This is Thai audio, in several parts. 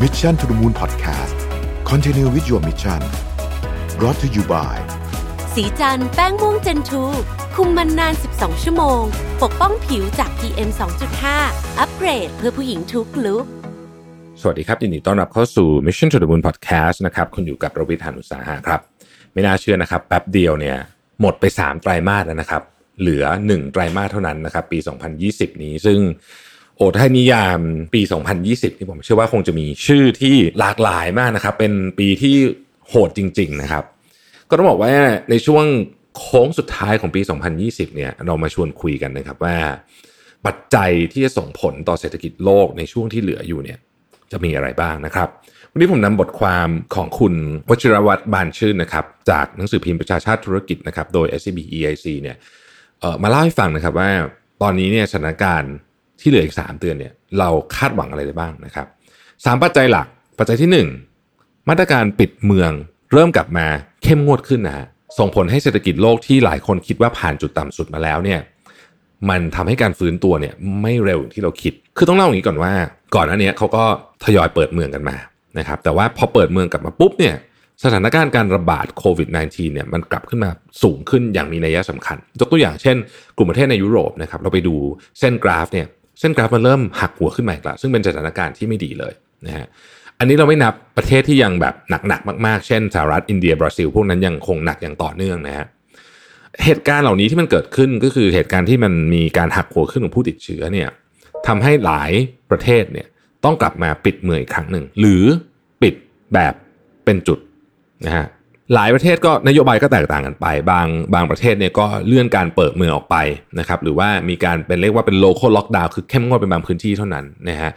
Mission to the Moon Podcast Continue with your mission brought to you by สีจันแป้งม่วงเจนทูคุมมันนาน 12 ชั่วโมง ปกป้องผิวจาก PM 2.5 อัปเกรดเพื่อผู้หญิงทุกลุกสวัสดีครับยินดีต้อนรับเข้าสู่ Mission to the Moon Podcast นะครับคุณอยู่กับรวิทยานุสาหะครับ ไม่น่าเชื่อนะครับแป๊บเดียวเนี่ยหมดไป 3 ไตรมาสแล้วนะครับ เหลือ 1 ไตรมาสเท่านั้นนะครับ ปี 2020 นี้ซึ่งโอ้ถ้านิยามปี 2020นี่ผมเชื่อว่าคงจะมีชื่อที่หลากหลายมากนะครับ เป็นปีที่โหดจริง ๆ นะครับ ก็ต้องบอกว่าในช่วงโค้งสุดท้ายของปี 2020 เนี่ย เรามาชวนคุยกันนะครับว่า ปัจจัยที่จะส่งผลต่อเศรษฐกิจโลกในช่วงที่เหลืออยู่เนี่ย จะมีอะไรบ้างนะครับวันนี้ผมนำบทความของคุณวชิรวัตรบานชื่นนะครับ จากหนังสือพิมพ์ประชาชาติธุรกิจนะครับ โดย SCB EIC เนี่ยมาเล่าให้ฟังนะครับว่าตอนนี้เนี่ยสถานการณ์ ที่เหลืออีก 3 เดือนเนี่ยเราคาดหวังอะไรได้บ้างนะครับสามปัจจัยหลัก ปัจจัยที่ 1 มาตรการปิดเมือง เริ่มกลับมาเข้มงวดขึ้นนะฮะส่งผลให้เศรษฐกิจโลกที่หลายคนคิดว่าผ่านจุดต่ำสุดมาแล้วเนี่ยมันทำให้การฟื้นตัวเนี่ยไม่เร็วอย่างที่เราคิด คือต้องเล่าอย่างนี้ก่อนว่า ก่อนหน้านี้เขาก็ทยอยเปิดเมืองกันมานะครับแต่ว่าพอเปิดเมืองกลับมาปุ๊บเนี่ยสถานการณ์การระบาดโควิด -19 เนี่ยมันกลับขึ้นมาสูงขึ้นอย่างมีนัยสำคัญ ยกตัวอย่างเช่น กลุ่มประเทศในยุโรปนะครับเราไปดูเส้นกราฟเนี่ย เส้นกราฟมันเริ่มหักหัวขึ้นมาอีกแล้วซึ่งเป็นสถานการณ์ที่ไม่ดีเลยนะฮะอันนี้เราไม่นับประเทศที่ยังแบบหนักๆมากๆ เช่นสหรัฐอินเดียบราซิล พวกนั้นยังคงหนักอย่างต่อเนื่องนะฮะเหตุการณ์เหล่านี้ที่มันเกิดขึ้นก็คือเหตุการณ์ที่มันมีการหักหัวขึ้นของผู้ติดเชื้อเนี่ยทำให้หลายประเทศเนี่ยต้องกลับมาปิดเมืองอีกครั้งหนึ่ง หรือปิดแบบเป็นจุดนะฮะ หลายประเทศก็นโยบายก็แตกต่างกันไป บางบางประเทศเนี่ยก็เลื่อนการเปิดเมืองออกไปนะครับหรือว่ามีการเป็นเรียกว่าเป็น local lockdown คือเข้มงวดเป็นบางพื้นที่เท่านั้นนะฮะ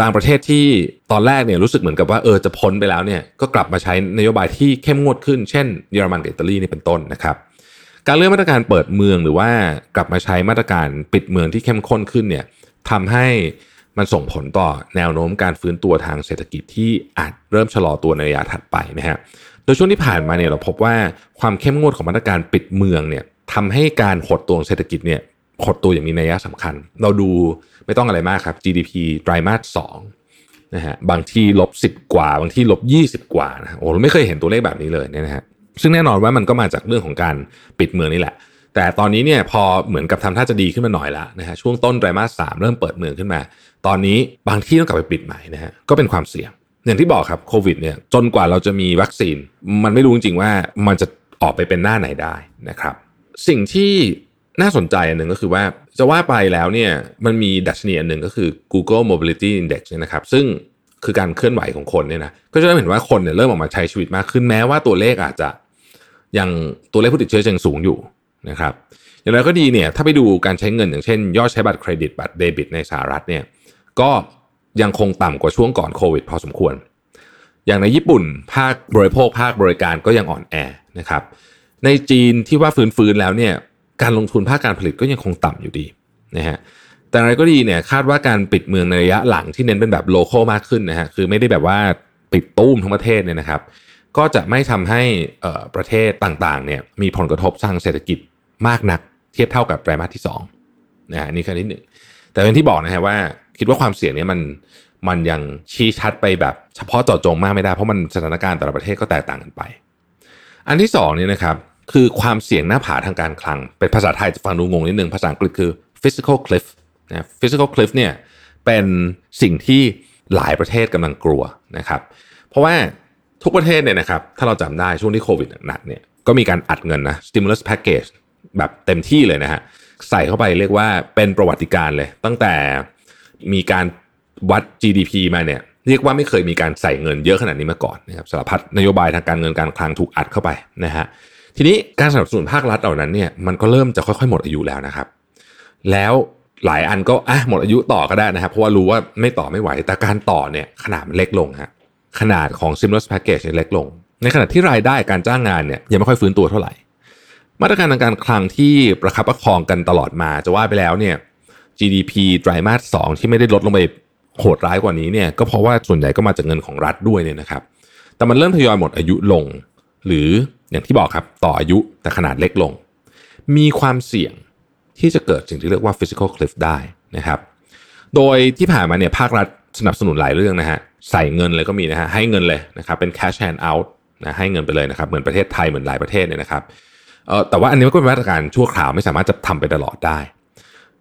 บางประเทศที่ตอนแรกเนี่ยรู้สึกเหมือนกับว่าเออจะพ้นไปแล้วเนี่ยก็กลับมาใช้นโยบายที่เข้มงวดขึ้น เช่นเยอรมันกับอิตาลีนี่เป็นต้นนะครับการเลื่อนมาตรการเปิดเมืองหรือว่ากลับมาใช้มาตรการปิดเมืองที่เข้มข้นขึ้นเนี่ยทำให้มันส่งผลต่อแนวโน้มการฟื้นตัวทางเศรษฐกิจที่อาจเริ่มชะลอตัวในระยะถัดไปนะฮะ โดยช่วงที่ผ่านมาเนี่ยเราพบว่าความเข้มงวดของมาตรการปิดเมืองเนี่ยทำให้การหดตัวของเศรษฐกิจเนี่ยหดตัวอย่างมีนัยสำคัญ เราดูไม่ต้องอะไรมากครับ GDP ไตรมาสสองนะฮะบางที่ลบสิบกว่า บางที่ลบยี่สิบกว่านะโอ้ไม่เคยเห็นตัวเลขแบบนี้เลยเนี่ยนะฮะซึ่งแน่นอนว่ามันก็มาจากเรื่องของการปิดเมืองนี่แหละ แต่ตอนนี้เนี่ยพอเหมือนกับทำท่าจะดีขึ้นมาหน่อยแล้วนะฮะช่วงต้นไตรมาสสามเริ่มเปิดเมืองขึ้นมา ตอนนี้บางที่ต้องกลับไปปิดใหม่นะฮะก็เป็นความเสี่ยง อย่างที่บอกครับโควิดเนี่ยจนกว่าเราจะมีวัคซีน มันไม่รู้จริงๆว่ามันจะออกไปเป็นหน้าไหนได้นะครับ สิ่งที่น่าสนใจอันหนึ่งก็คือว่าจะว่าไปแล้วเนี่ยมันมีดัชนีอันหนึ่งก็คือ Google Mobility Index เนี่ยนะครับ ซึ่งคือการเคลื่อนไหวของคนเนี่ยนะก็จะเริ่มเห็นว่าคนเนี่ยเริ่มออกมาใช้ชีวิตมากขึ้นแม้ว่าตัวเลขอาจจะยังตัวเลขผู้ติดเชื้อยังสูงอยู่นะครับอย่างไรก็ดีเนี่ยถ้าไปดูการใช้เงินอย่างเช่น ยอดใช้บัตรเครดิตบัตรเดบิตในสหรัฐเนี่ยก็ ยังคงต่ำกว่าช่วงก่อนโควิด พอสมควร อย่างในญี่ปุ่นภาคบริโภคภาคบริการก็ยังอ่อนแอนะครับในจีนที่ว่าฟื้นๆแล้วเนี่ยการลงทุนภาคการผลิตก็ยังคงต่ำอยู่ดีนะฮะแต่อย่างไรก็ดีเนี่ยคาดว่าการปิดเมืองในระยะหลังที่เน้นเป็นแบบ local มากขึ้นนะฮะคือไม่ได้แบบว่าปิดตู้มทั้งประเทศเนี่ยนะครับ ก็จะไม่ทำให้ประเทศต่างๆเนี่ยมีผลกระทบทางเศรษฐกิจมากนัก เทียบเท่ากับไตรมาสที่2นะฮะนี่คือที่หนึ่งแต่เป็นที่บอกนะฮะว่า คิดว่าความเสี่ยงนี้มันมันยังชี้ชัดไปแบบเฉพาะเจาะจงมากไม่ได้เพราะมันสถานการณ์แต่ละประเทศก็แตกต่างกันไป อันที่สองเนี่ยนะครับคือความเสี่ยงหน้าผาทางการคลัง เป็นภาษาไทยจะฟังดูงงนิดนึงภาษาอังกฤษคือ physical cliff นะ physical cliff เนี่ยเป็นสิ่งที่หลายประเทศกำลังกลัวนะครับ เพราะว่าทุกประเทศเนี่ยนะครับถ้าเราจำได้ช่วงที่โควิดหนักเนี่ยก็มีการอัดเงินนะ stimulus package แบบเต็มที่เลยนะฮะใส่เข้าไปเรียกว่าเป็นประวัติการเลย ตั้งแต่ มีการวัด GDP มาเนี่ยเรียกว่าไม่เคยมีการใส่เงินเยอะขนาดนี้มาก่อนนะครับสารพัดนโยบายทางการเงินการคลังถูกอัดเข้าไปนะฮะทีนี้การสนับสนุนภาครัฐเหล่านั้นเนี่ยมันก็เริ่มจะค่อยๆหมดอายุแล้วนะครับ แล้วหลายอันก็อะหมดอายุต่อก็ได้นะครับ เพราะว่ารู้ว่าไม่ต่อไม่ไหว แต่การต่อเนี่ยขนาดมันเล็กลงฮะขนาดของ stimulus package เล็กลง ในขณะที่รายได้การจ้างงานเนี่ยยังไม่ค่อยฟื้นตัวเท่าไหร่ มาตรการทางการคลังที่ประคับประคองกันตลอดมาจะว่าไปแล้วเนี่ย GDP ไตรมาสสที่ไม่ได้ลดลงไปโหดร้ายกว่านี้เนี่ยก็เพราะว่าส่วนใหญ่ก็มาจากเงินของรัฐด้วยเนี่ยนะครับ แต่มันเริ่มทยอยหมดอายุลง หรืออย่างที่บอกครับต่ออายุแต่ขนาดเล็กลง มีความเสี่ยงที่จะเกิดสิ่งที่เรียกว่า physical cliff ได้นะครับ โดยที่ผ่านมาเนี่ยภาครัฐสนับสนุนหลายเรื่องนะฮะใส่เงินเลยก็มีนะฮะให้เงินเลยนะครับเป็น cash hand out นะให้เงินไปเลยนะครับเหมือนประเทศไทยเหมือนหลายประเทศเนี่ยนะครับเออแต่ว่าอันนี้ก็เป็นมาตรการชั่วคราวไม่สามารถจะทำไปตลอดได้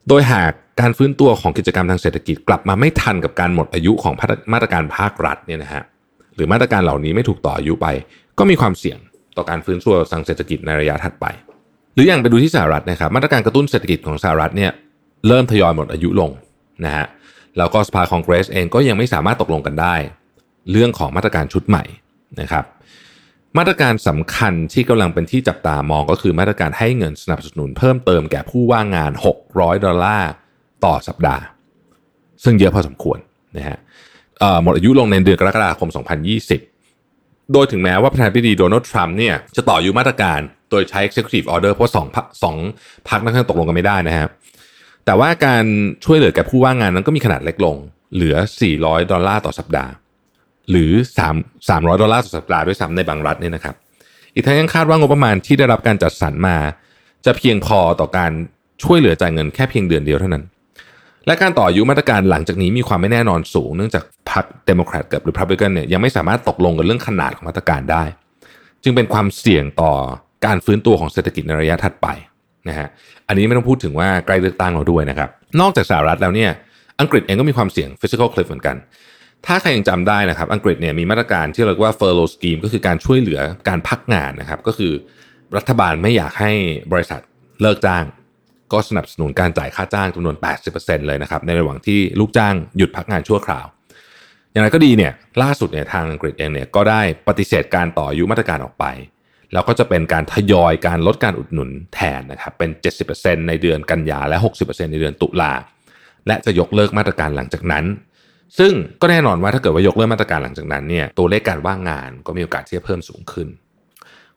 โดยหากการฟื้นตัวของกิจกรรมทางเศรษฐกิจกลับมาไม่ทันกับการหมดอายุของมาตรการภาครัฐเนี่ยนะฮะหรือมาตรการเหล่านี้ไม่ถูกต่ออายุไป ก็มีความเสี่ยงต่อการฟื้นตัวทางเศรษฐกิจในระยะถัดไป หรืออย่างไปดูที่สหรัฐนะครับมาตรการกระตุ้นเศรษฐกิจของสหรัฐเนี่ยเริ่มทยอยหมดอายุลงนะฮะแล้วก็สภาคองเกรสเองก็ยังไม่สามารถตกลงกันได้ เรื่องของมาตรการชุดใหม่นะครับ มาตรการสำคัญที่กำลังเป็นที่จับตามองก็คือมาตรการให้เงินสนับสนุนเพิ่มเติมแก่ผู้ว่างงาน 600 ดอลลาร์ต่อสัปดาห์ ซึ่งเยอะพอสมควรนะฮะหมดอายุลงในเดือนกรกฎาคม 2020 โดยถึงแม้ว่าประธานาธิบดีโดนัลด์ทรัมป์เนี่ยจะต่ออายุมาตรการโดยใช้ executive order เพราะสองสองพักนั้นตกลงกันไม่ได้นะครับแต่ว่าการช่วยเหลือแก่ผู้ว่างงานนั้นก็มีขนาดเล็กลง เหลือ 400 ดอลลาร์ต่อสัปดาห์ หรือ3 300 ดอลลาร์ต่อสัปดาห์ด้วยซ้ำในบางรัฐเนี่ยนะครับ อีกทั้งยังคาดว่างบประมาณที่ได้รับการจัดสรรมา จะเพียงพอต่อการช่วยเหลือจ่ายเงินแค่เพียงเดือนเดียวเท่านั้น และการต่ออายุมาตรการหลังจากนี้มีความไม่แน่นอนสูงเนื่องจากพรรคเดโมแครตกับริพับลิกันเนี่ยยังไม่สามารถตกลงกันเรื่องขนาดของมาตรการได้ จึงเป็นความเสี่ยงต่อการฟื้นตัวของเศรษฐกิจในระยะถัดไปนะฮะอันนี้ไม่ต้องพูดถึงว่าใกล้เลือกตั้งเราด้วยนะครับ นอกจากสหรัฐแล้วเนี่ยอังกฤษเองก็มีความเสี่ยง physical cliff เหมือนกัน ถ้าใครยังจำได้นะครับ อังกฤษเนี่ยมีมาตรการที่เรียกว่า furlough scheme ก็คือการช่วยเหลือการพักงานนะครับ ก็คือรัฐบาลไม่อยากให้บริษัทเลิกจ้าง ก็สนับสนุนการจ่ายค่าจ้างจำนวน 80%เลยนะครับ ในระหว่างที่ลูกจ้างหยุดพักงานชั่วคราว อย่างไรก็ดีเนี่ยล่าสุดเนี่ยทางอังกฤษเองเนี่ยก็ได้ปฏิเสธการต่ออายุมาตรการออกไป แล้วก็จะเป็นการทยอยการลดการอุดหนุนแทนนะครับเป็น 70%ในเดือนกันยาและ 60%ในเดือนตุลาและจะยกเลิกมาตรการหลังจากนั้น ซึ่งก็แน่นอนว่าถ้าเกิดว่ายกเลิกมาตรการหลังจากนั้นเนี่ยตัวเลขการว่างงานก็มีโอกาสที่จะเพิ่มสูงขึ้น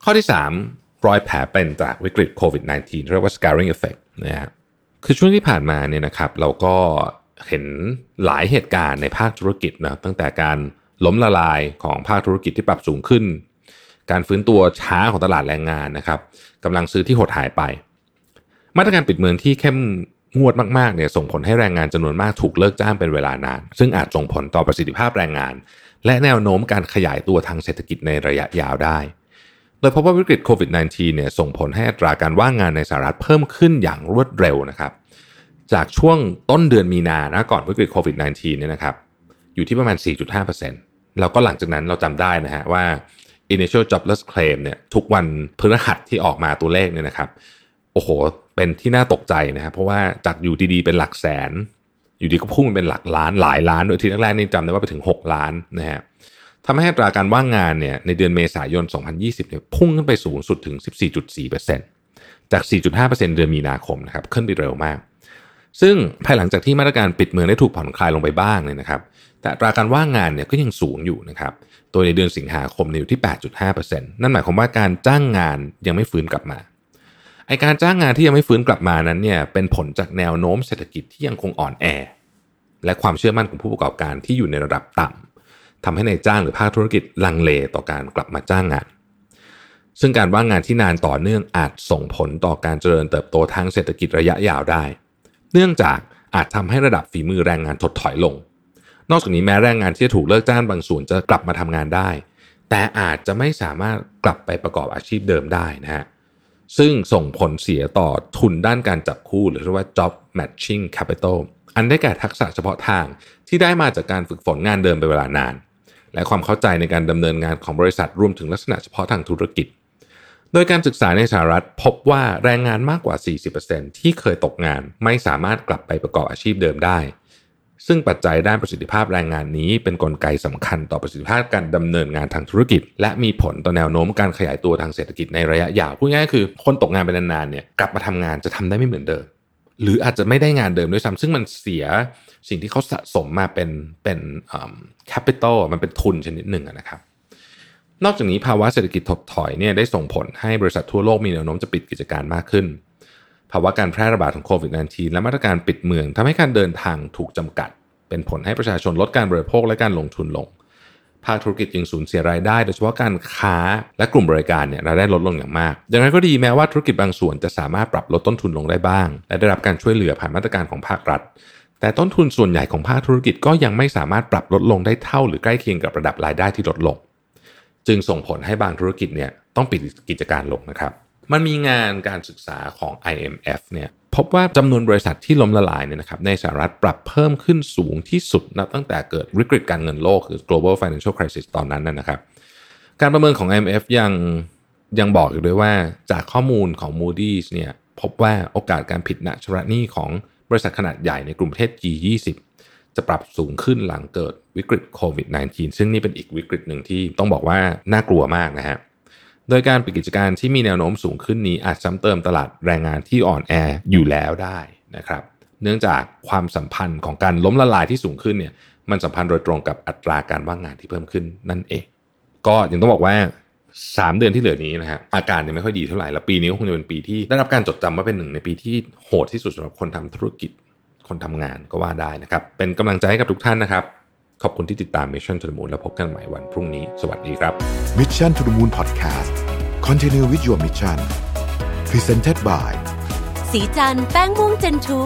ข้อที่ 3 รอยแผลเป็นจากวิกฤตโควิด -19 เรียกว่า scarring effect นะฮะคือช่วงที่ผ่านมาเนี่ยนะครับเราก็เห็นหลายเหตุการณ์ในภาคธุรกิจนะตั้งแต่การล้มละลายของภาคธุรกิจที่ปรับสูงขึ้น การฟื้นตัวช้าของตลาดแรงงานนะครับกำลังซื้อที่หดหายไป มาตรการปิดเมืองที่เข้ม งวดมากๆเนี่ยส่งผลให้แรงงานจำนวนมากถูกเลิกจ้างเป็นเวลานาน ซึ่งอาจส่งผลต่อประสิทธิภาพแรงงาน และแนวโน้มการขยายตัวทางเศรษฐกิจในระยะยาวได้โดยพบว่าวิกฤตโควิด -19 เนี่ยส่งผลให้อัตราการว่างงานในสหรัฐเพิ่มขึ้นอย่างรวดเร็วนะครับ จากช่วงต้นเดือนมีนานะก่อนวิกฤตโควิด -19 เนี่ยนะครับอยู่ที่ประมาณ 4.5%แล้วก็หลังจากนั้นเราจำได้นะฮะว่า initial jobless claim เนี่ยทุกวันพฤหัสที่ออกมาตัวเลขเนี่ยนะครับโอ้โห เป็นที่น่าตกใจนะครับเพราะว่าจากอยู่ดีๆเป็นหลักแสน อยู่ดีก็พุ่งเป็นหลักล้านหลายล้านโดยที่แรกๆนี่จำได้ว่าไปถึง 6 ล้านนะฮะทำให้อัตราการว่างงานเนี่ยในเดือนเมษายน 2020เนี่ยพุ่งขึ้นไปสูงสุดถึง 14.4%จาก 4.5%เดือนมีนาคมนะครับขึ้นไปเร็วมาก ซึ่งภายหลังจากที่มาตรการปิดเมืองได้ถูกผ่อนคลายลงไปบ้างเนี่ยนะครับ แต่อัตราการว่างงานเนี่ยก็ยังสูงอยู่นะครับตัวในเดือนสิงหาคมอยู่ที่ 8.5%นั่นหมายความว่าการจ้างงานยังไม่ฟื้นกลับมา ไอการจ้างงานที่ยังไม่ฟื้นกลับมานั้นเนี่ยเป็นผลจากแนวโน้มเศรษฐกิจที่ยังคงอ่อนแอ และความเชื่อมั่นของผู้ประกอบการที่อยู่ในระดับต่ำทำให้ในจ้างหรือภาคธุรกิจลังเลต่อการกลับมาจ้างงาน ซึ่งการว่างงานที่นานต่อเนื่องอาจส่งผลต่อการเจริญเติบโตทางเศรษฐกิจระยะยาวได้ เนื่องจากอาจทำให้ระดับฝีมือแรงงานถดถอยลง นอกจากนี้แม้แรงงานที่จะถูกเลิกจ้างบางส่วนจะกลับมาทำงานได้ แต่อาจจะไม่สามารถกลับไปประกอบอาชีพเดิมได้นะฮะ ซึ่งส่งผลเสียต่อทุนด้านการจับคู่ หรือเรียกว่า job matching capital อันได้แก่ทักษะเฉพาะทางที่ได้มาจากการฝึกฝนงานเดิมเป็นเวลานาน และความเข้าใจในการดำเนินงานของบริษัทรวมถึงลักษณะเฉพาะทางธุรกิจ โดยการศึกษาในสหรัฐพบว่าแรงงานมากกว่า 40%ที่เคยตกงานไม่สามารถกลับไปประกอบอาชีพเดิมได้ ซึ่งปัจจัยด้านประสิทธิภาพแรงงานนี้ เป็นนกลไกสำคัญต่อประสิทธิภาพการดำเนินงานทางธุรกิจ และมีผลต่อแนวโน้มการขยายตัวทางเศรษฐกิจในระยะยาวพูดง่ายๆคือคนตกงานไปนานๆเนี่ยกลับมาทำงานจะทำได้ไม่เหมือนเดิม หรืออาจจะไม่ได้งานเดิมด้วยซ้ำซึ่งมันเสียสิ่งที่เขาสะสมมาเป็นเป็นแคปิตอลมันเป็นทุนชนิดหนึ่งนะครับนอกจากนี้ภาวะเศรษฐกิจถดถอยเนี่ยได้ส่งผลให้บริษัททั่วโลกมีแนวโน้มจะปิดกิจการมากขึ้น ภาวะการแพร่ระบาดของโควิด -19 และมาตรการปิดเมืองทำให้การเดินทางถูกจำกัด เป็นผลให้ประชาชนลดการบริโภคและการลงทุนลง ภาคธุรกิจจึงสูญเสียรายได้ โดยเฉพาะการค้าและกลุ่มบริการเนี่ยรายได้ลดลงอย่างมาก อย่างไรก็ดีแม้ว่าธุรกิจบางส่วนจะสามารถปรับลดต้นทุนลงได้บ้าง และได้รับการช่วยเหลือผ่านมาตรการของภาครัฐ แต่ต้นทุนส่วนใหญ่ของภาคธุรกิจก็ยังไม่สามารถปรับลดลงได้เท่า หรือใกล้เคียงกับระดับรายได้ที่ลดลง จึงส่งผลให้บางธุรกิจเนี่ยต้องปิดกิจการลงนะครับ มันมีงานการศึกษาของ IMF เนี่ยพบว่าจำนวนบริษัทที่ล้มละลายเนี่ยนะครับในสหรัฐปรับเพิ่มขึ้นสูงที่สุดนับตั้งแต่เกิดวิกฤตการเงินโลกคือ global financial crisis ตอนนั้นนะครับ การประเมินของ IMF ยังยังบอกอยู่ด้วยว่าจากข้อมูลของ Moody's เนี่ยพบว่าโอกาสการผิดนัชระหนี้ของบริษัทขนาดใหญ่ในกลุ่มประเทศ G20 จะปรับสูงขึ้นหลังเกิดวิกฤตโควิด -19 ซึ่งนี่เป็นอีกวิกฤตหนึ่งที่ต้องบอกว่าน่ากลัวมากนะฮะ โดยการปิดกิจการที่มีแนวโน้มสูงขึ้นนี้อาจซ้ำเติมตลาดแรงงานที่อ่อนแออยู่แล้วได้นะครับ เนื่องจากความสัมพันธ์ของการล้มละลายที่สูงขึ้นเนี่ยมันสัมพันธ์โดยตรงกับอัตราการว่างงานที่เพิ่มขึ้นนั่นเอง ก็ยังต้องบอกว่า 3 เดือนที่เหลือนี้นะฮะอาการยังไม่ค่อยดีเท่าไหร่แล้วปีนี้ก็คงจะเป็นปีที่ได้รับการจดจำว่าเป็นหนึ่งในปีที่โหดที่สุดสำหรับคนทำธุรกิจคนทำงานก็ว่าได้นะครับ เป็นกำลังใจให้กับทุกท่านนะครับ ขอบคุณที่ติดตาม Mission to the Moon แล้วพบกันใหม่วันพรุ่งนี้ สวัสดีครับ Mission to the Moon Podcast Continue with your mission Presented by สีจันแป้งม่วงเจนทู